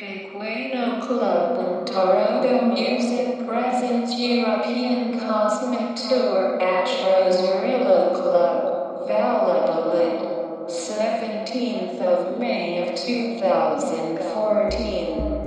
Equino Club Toronto Music presents European Cosmic Tour at Rosarilla Club, Valladolid, 17th of May of 2014.